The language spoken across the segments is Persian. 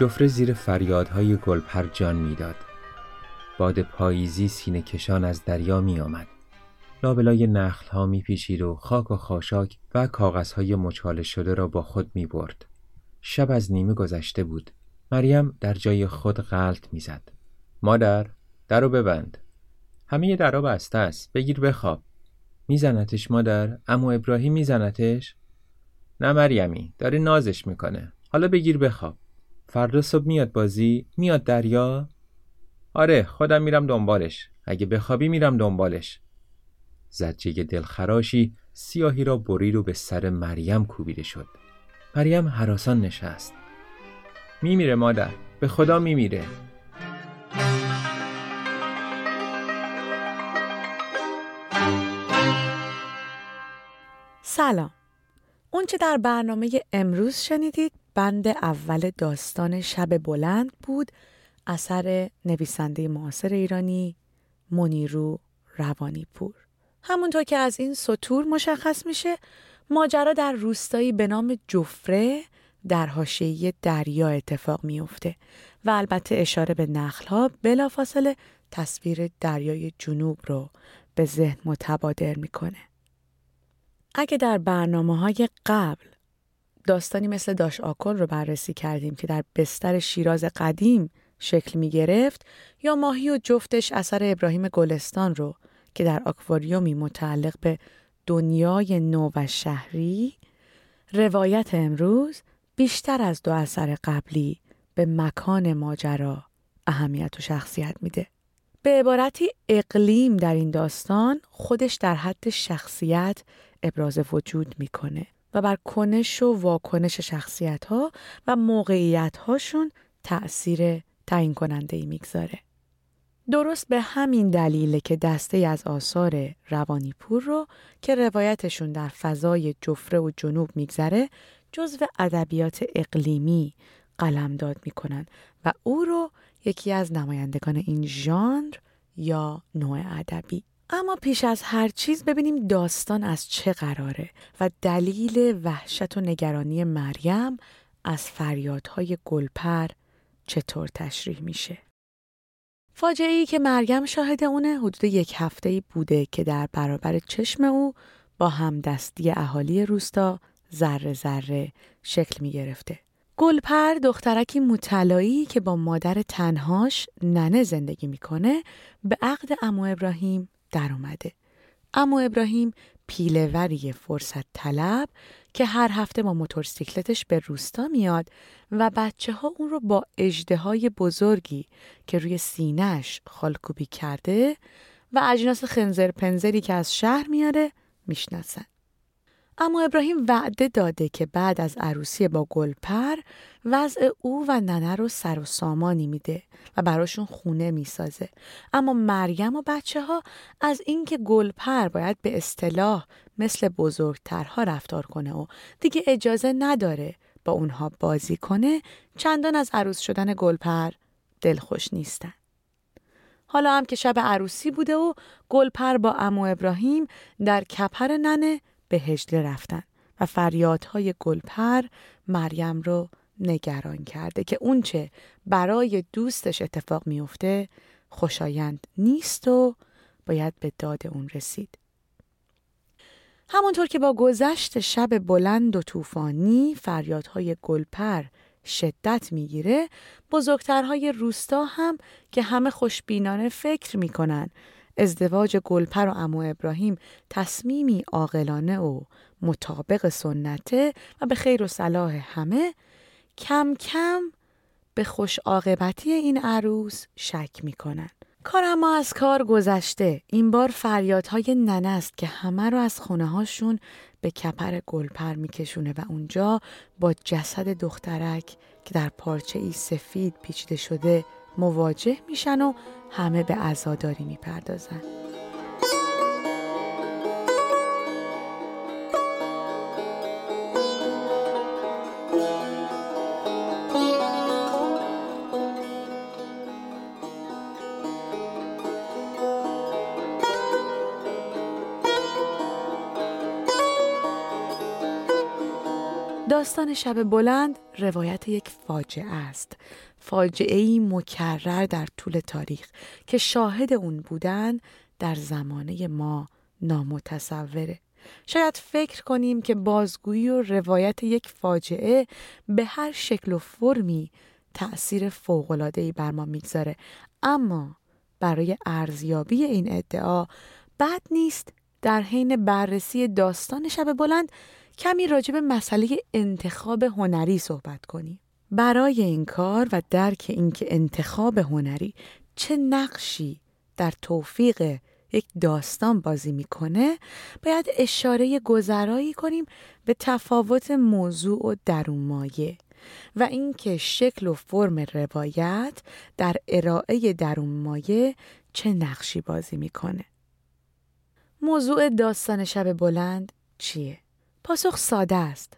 جفره زیر فریادهای گلپر جان می‌داد. باد پاییزی سینه کشان از دریا می آمد. لابلای نخل ها می پیچید و خاک و خاشاک و کاغذهای مچاله شده را با خود می برد. شب از نیمه گذشته بود. مریم در جای خود غلط می‌زد. مادر درو ببند. همه درا بسته است. بگیر بخواب. میزنتش مادر؟ امو ابراهیم میزنتش؟ نه مریمی داره نازش می‌کنه. حالا بگیر بخواب. فردا صبح میاد بازی؟ میاد دریا؟ آره خودم میرم دنبالش. اگه بخوابی میرم دنبالش. زجه دلخراشی سیاهی را برید و به سر مریم کوبیده شد. مریم حراسان نشست. میمیره مادر. به خدا میمیره. سلام اونچه در برنامه امروز شنیدید بند اول داستان شب بلند بود اثر نویسنده معاصر ایرانی منیرو روانی پور همونطور که از این سطور مشخص میشه ماجرا در روستایی به نام جفره در حاشیه دریا اتفاق میافته و البته اشاره به نخلها بلافاصله تصویر دریای جنوب رو به ذهن متبادر می‌کنه. اگه در برنامه های قبل داستانی مثل داش آکل رو بررسی کردیم که در بستر شیراز قدیم شکل می گرفت یا ماهی و جفتش اثر ابراهیم گلستان رو که در آکواریومی متعلق به دنیای نو و شهری روایت امروز بیشتر از دو اثر قبلی به مکان ماجرا اهمیت و شخصیت میده. به عبارتی اقلیم در این داستان خودش در حد شخصیت ابراز وجود می‌کنه و بر کنش و واکنش شخصیت ها و موقعیت هاشون تأثیر تعیین کننده ای می‌گذاره. درست به همین دلیله که دسته از آثار روانی پور رو که روایتشون در فضای جفره و جنوب میگذره جزو ادبیات اقلیمی قلمداد می‌کنن و او رو یکی از نمایندگان این ژانر یا نوع ادبی اما پیش از هر چیز ببینیم داستان از چه قراره و دلیل وحشت و نگرانی مریم از فریادهای گلپر چطور تشریح میشه. فاجعه ای که مریم شاهد اونه حدود یک هفته ای بوده که در برابر چشم او با همدستی اهالی روستا ذره ذره شکل می گرفته. گلپر دخترکی مطلایی که با مادر تنهاش ننه زندگی می‌کنه به عقد امو ابراهیم در اومده. امو ابراهیم پیلوری فرصت طلب که هر هفته با موتورسیکلتش به روستا میاد و بچه ها اون رو با اجده های بزرگی که روی سینهش خالکوبی کرده و اجناس خنزر پنزری که از شهر میاره می‌شناسن. اما ابراهیم وعده داده که بعد از عروسی با گلپر وضع او و ننه رو سر و سامانی میده و براشون خونه می‌سازه. اما مریم و بچه ها از اینکه گلپر باید به اصطلاح مثل بزرگترها رفتار کنه و دیگه اجازه نداره با اونها بازی کنه چندان از عروس شدن گلپر دلخوش نیستن. حالا هم که شب عروسی بوده و گلپر با امو ابراهیم در کپر ننه به هجله رفتن و فریادهای گلپر مریم رو نگران کرده که اونچه برای دوستش اتفاق میفته خوشایند نیست و باید به داد اون رسید. همونطور که با گذشت شب بلند و طوفانی فریادهای گلپر شدت می‌گیره بزرگترهای روستا هم که همه خوشبینانه فکر می‌کنن ازدواج گلپر و امو ابراهیم تصمیمی عاقلانه و مطابق سنته و به خیر و صلاح همه کم کم به خوش عاقبتی این عروس شک می‌کنن. کار اما از کار گذشته این بار فریادهای ننه است که همه رو از خونه هاشون به کپر گلپر میکشونه و اونجا با جسد دخترک که در پارچه ای سفید پیچیده شده مواجه میشن و همه به عزاداری می‌پردازن. داستان شب بلند روایت یک فاجعه است. فاجعه ای مکرر در طول تاریخ که شاهد اون بودن در زمانه ما نامتصوره. شاید فکر کنیم که بازگویی و روایت یک فاجعه به هر شکل و فرمی تأثیر فوقلادهی بر ما می‌گذاره. اما برای ارزیابی این ادعا بد نیست در حین بررسی داستان شب بلند کمی راجع به مسئله انتخاب هنری صحبت کنیم. برای این کار و درک اینکه انتخاب هنری چه نقشی در توفیق یک داستان بازی می‌کنه باید اشاره گذرایی کنیم به تفاوت موضوع و درون مایه و اینکه شکل و فرم روایت در ارائه درون مایه چه نقشی بازی می‌کنه موضوع داستان شب بلند چیه پاسخ ساده است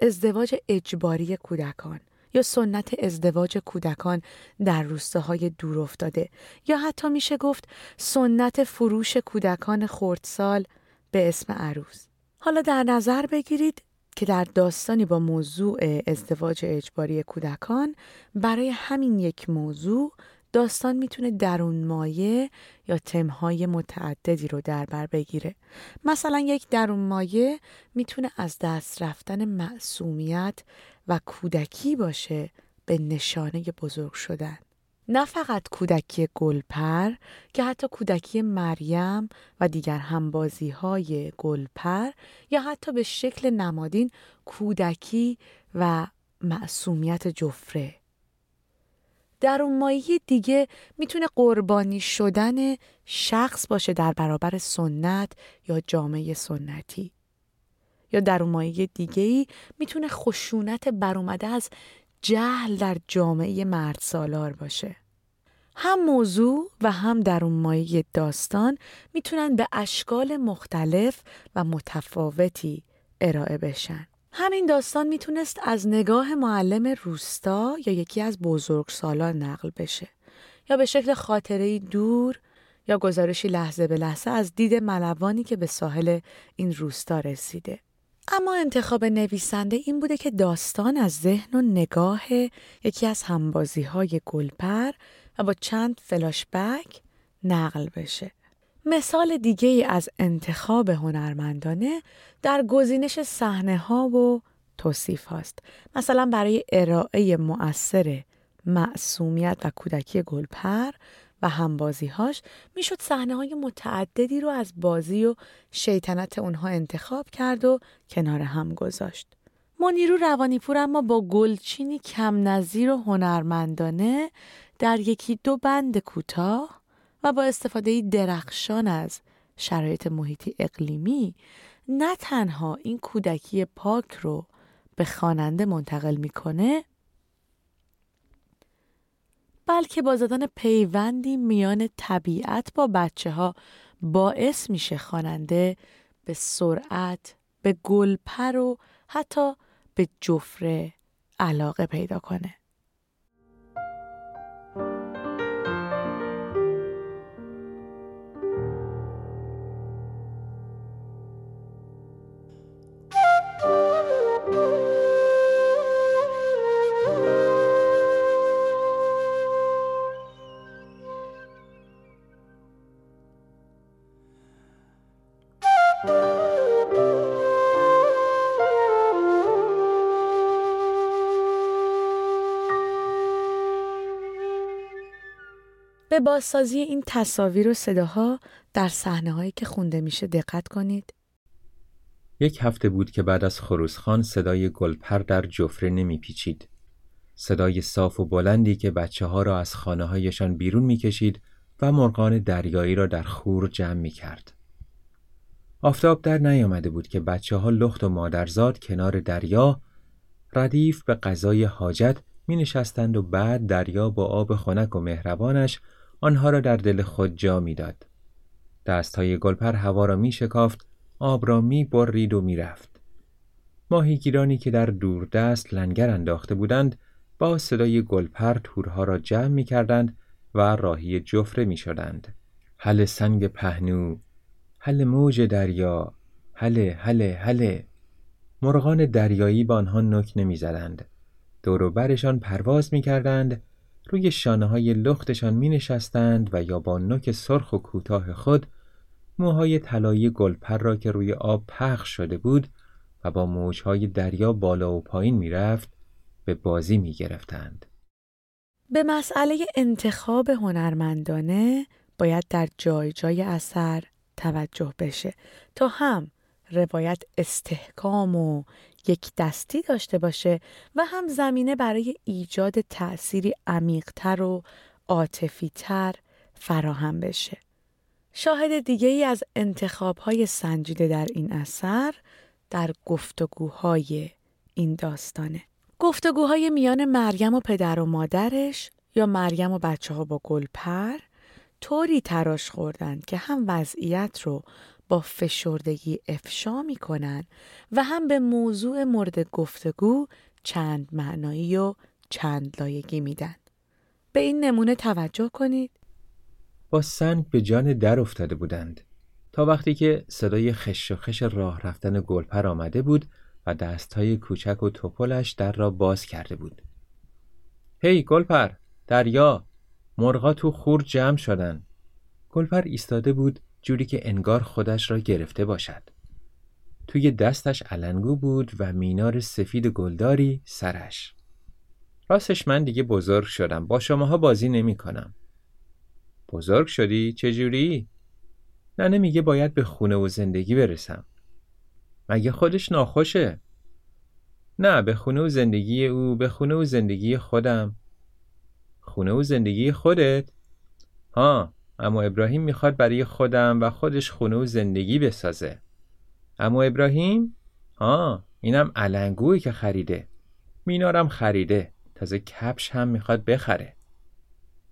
ازدواج اجباری کودکان یا سنت ازدواج کودکان در روستاهای دور افتاده یا حتی میشه گفت سنت فروش کودکان خردسال به اسم عروس. حالا در نظر بگیرید که در داستانی با موضوع ازدواج اجباری کودکان برای همین یک موضوع داستان می‌تونه درون مایه یا تمهای متعددی رو در بر بگیره. مثلا یک درون مایه می‌تونه از دست رفتن معصومیت و کودکی باشه به نشانه بزرگ شدن. نه فقط کودکی گلپر که حتی کودکی مریم و دیگر همبازی های گلپر یا حتی به شکل نمادین کودکی و معصومیت جفره در اون مایه دیگه می‌تونه قربانی شدن شخص باشه در برابر سنت یا جامعه سنتی. یا در اون مایه دیگه ای می‌تونه خشونت برومده از جهل در جامعه مرد سالار باشه. هم موضوع و هم در اون مایه داستان می‌تونن به اشکال مختلف و متفاوتی ارائه بشن. همین داستان می‌تونست از نگاه معلم روستا یا یکی از بزرگسالان نقل بشه یا به شکل خاطره دور یا گزارشی لحظه به لحظه از دید ملوانی که به ساحل این روستا رسیده. اما انتخاب نویسنده این بوده که داستان از ذهن و نگاه یکی از همبازی های گلپر و با چند فلاشبک نقل بشه. مثال دیگه ای از انتخاب هنرمندانه در گزینش صحنه ها و توصیف هاست. مثلا برای ارائه مؤثر معصومیت و کودکی گلپر و همبازیهاش می‌شد صحنه های متعددی رو از بازی و شیطنت اونها انتخاب کرد و کنار هم گذاشت. منیرو روانیپور اما با گلچینی کم نظیر و هنرمندانه در یکی دو بند کوتاه و با استفاده درخشان از شرایط محیطی اقلیمی نه تنها این کودکی پاک رو به خواننده منتقل می‌کنه بلکه با زدن پیوندی میان طبیعت با بچه ها باعث میشه خواننده به سرعت به گلپر و حتی به جفره علاقه پیدا کنه. به بازسازی این تصاویر و صداها در صحنه هایی که خونده میشه دقت کنید. یک هفته بود که بعد از خروسخان صدای گلپر در جفره نمیپیچید. صدای صاف و بلندی که بچه ها را از خانه هایشان بیرون می‌کشید و مرغان دریایی را در خور جمع می کرد. آفتاب در نیامده بود که بچه ها لخت و مادرزاد کنار دریا ردیف به غذای حاجت می نشستند و بعد دریا با آب خنک و مهربانش آنها را در دل خود جا می‌داد. های گلپر هوا را می شکافت، آب را می برید و می رفت. ماهیگیرانی که در دوردست لنگر انداخته بودند با صدای گلپر تورها را جمع می کردند و راهی جفره می شدند. حل سنگ پهنو، حل موج دریا، حله حله حله مرغان دریایی با آنها نک نمی‌زدند دور برشان پرواز می‌کردند روی شانه های لختشان می نشستند و یا با نوک سرخ و کوتاه خود موهای طلایی گلپر را که روی آب پخش شده بود و با موجهای دریا بالا و پایین می رفت به بازی می گرفتند. به مسئله انتخاب هنرمندانه باید در جای جای اثر توجه بشه تا هم روایت استحکام و یک دستی داشته باشه و هم زمینه برای ایجاد تأثیری عمیقتر و عاطفیتر فراهم بشه. شاهد دیگه ای از انتخابهای سنجیده در این اثر در گفتگوهای این داستانه. گفتگوهای میان مریم و پدر و مادرش یا مریم و بچه ها با گلپر طوری تراش خوردن که هم وضعیت رو با فشردگی افشا می‌کنن و هم به موضوع مورد گفتگو چند معنایی و چند لایگی میدن. به این نمونه توجه کنید. با سنگ به جان در افتاده بودند تا وقتی که صدای خش خش راه رفتن گلپر آمده بود و دستهای کوچک و توپلش در را باز کرده بود. هی گلپر دریا مرغا تو خور جمع شدن گلپر ایستاده بود جوری که انگار خودش را گرفته باشد. توی دستش علنگو بود و مینار سفید گلداری سرش. راستش من دیگه بزرگ شدم. با شماها بازی نمی کنم. بزرگ شدی؟ چجوری؟ ننه میگه باید به خونه و زندگی برسم. مگه خودش ناخوشه؟ نه به خونه و زندگی او به خونه و زندگی خودم خونه و زندگی خودت؟ ها اما ابراهیم می‌خواد برای خودم و خودش خونه و زندگی بسازه. اما ابراهیم؟ آه اینم علنگوی که خریده. مینارم خریده. تازه کپش هم می‌خواد بخره.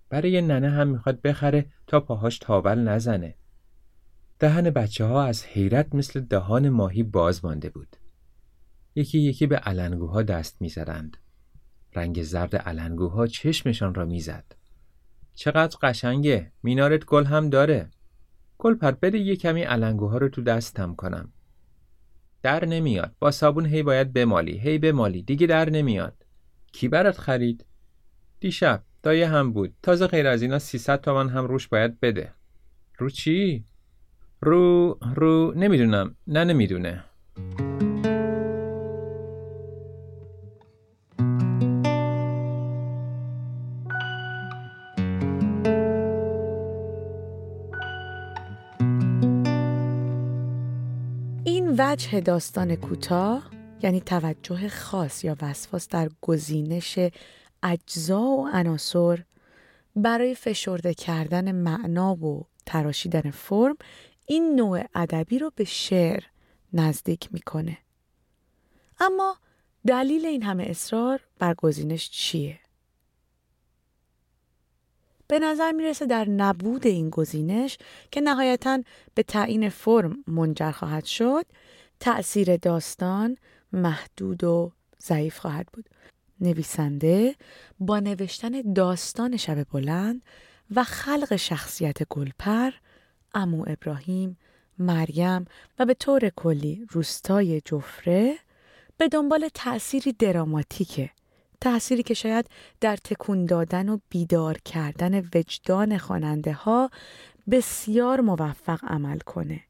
برای ننه هم می‌خواد بخره تا پاهاش تاول نزنه. دهن بچه ها از حیرت مثل دهان ماهی باز مانده بود. یکی یکی به علنگوها دست می‌زدند. رنگ زرد علنگوها چشمشان را می‌زد. چقدر قشنگه. مینارت گل هم داره. گل پر بده یه کمی علنگوها رو تو دستم کنم. در نمیاد. با صابون هی باید بمالی. هی بمالی. دیگه در نمیاد. کی برات خرید؟ دیشب. دایه هم بود. تازه غیر از اینا 300 تومن هم روش باید بده. رو چی؟ رو رو نمی‌دونم. نه نمی‌دونه. وجه داستان کوتاه یعنی توجه خاص یا وسواس در گزینش اجزا و عناصر برای فشرده کردن معنا و تراشیدن فرم این نوع ادبی رو به شعر نزدیک می‌کنه. اما دلیل این همه اصرار بر گزینش چیه؟ به نظر می‌رسه در نبود این گزینش که نهایتا به تعیین فرم منجر خواهد شد تأثیر داستان محدود و ضعیف خواهد بود. نویسنده با نوشتن داستان شب بلند و خلق شخصیت گلپر، امو ابراهیم، مریم و به طور کلی روستای جفره به دنبال تأثیری دراماتیکه تأثیری که شاید در تکون دادن و بیدار کردن وجدان خواننده ها بسیار موفق عمل کنه.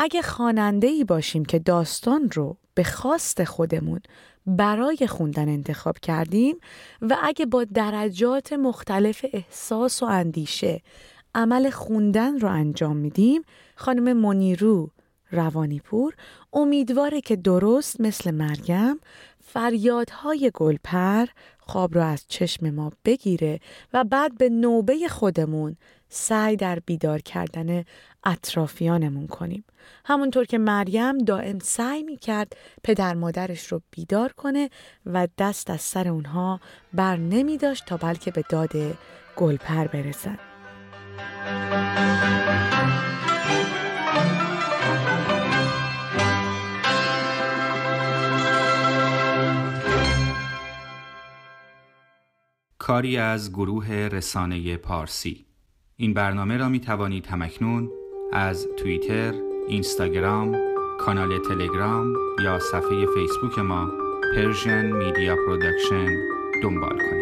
اگه خواننده ای باشیم که داستان رو به خواست خودمون برای خوندن انتخاب کردیم و اگه با درجات مختلف احساس و اندیشه عمل خوندن رو انجام میدیم خانم منیرو روانیپور امیدواره که درست مثل مریم فریادهای گلپر خواب رو از چشم ما بگیره و بعد به نوبه خودمون سعی در بیدار کردن اطرافیانمون کنیم. همونطور که مریم دائم سعی می کرد پدر مادرش رو بیدار کنه و دست از سر اونها بر نمی داشت تا بلکه به داد گلپر برسد. کاری از گروه رسانه پارسی این برنامه را می توانید هم اکنون از توییتر، اینستاگرام، کانال تلگرام یا صفحه فیسبوک ما Persian Media Production دنبال کنید.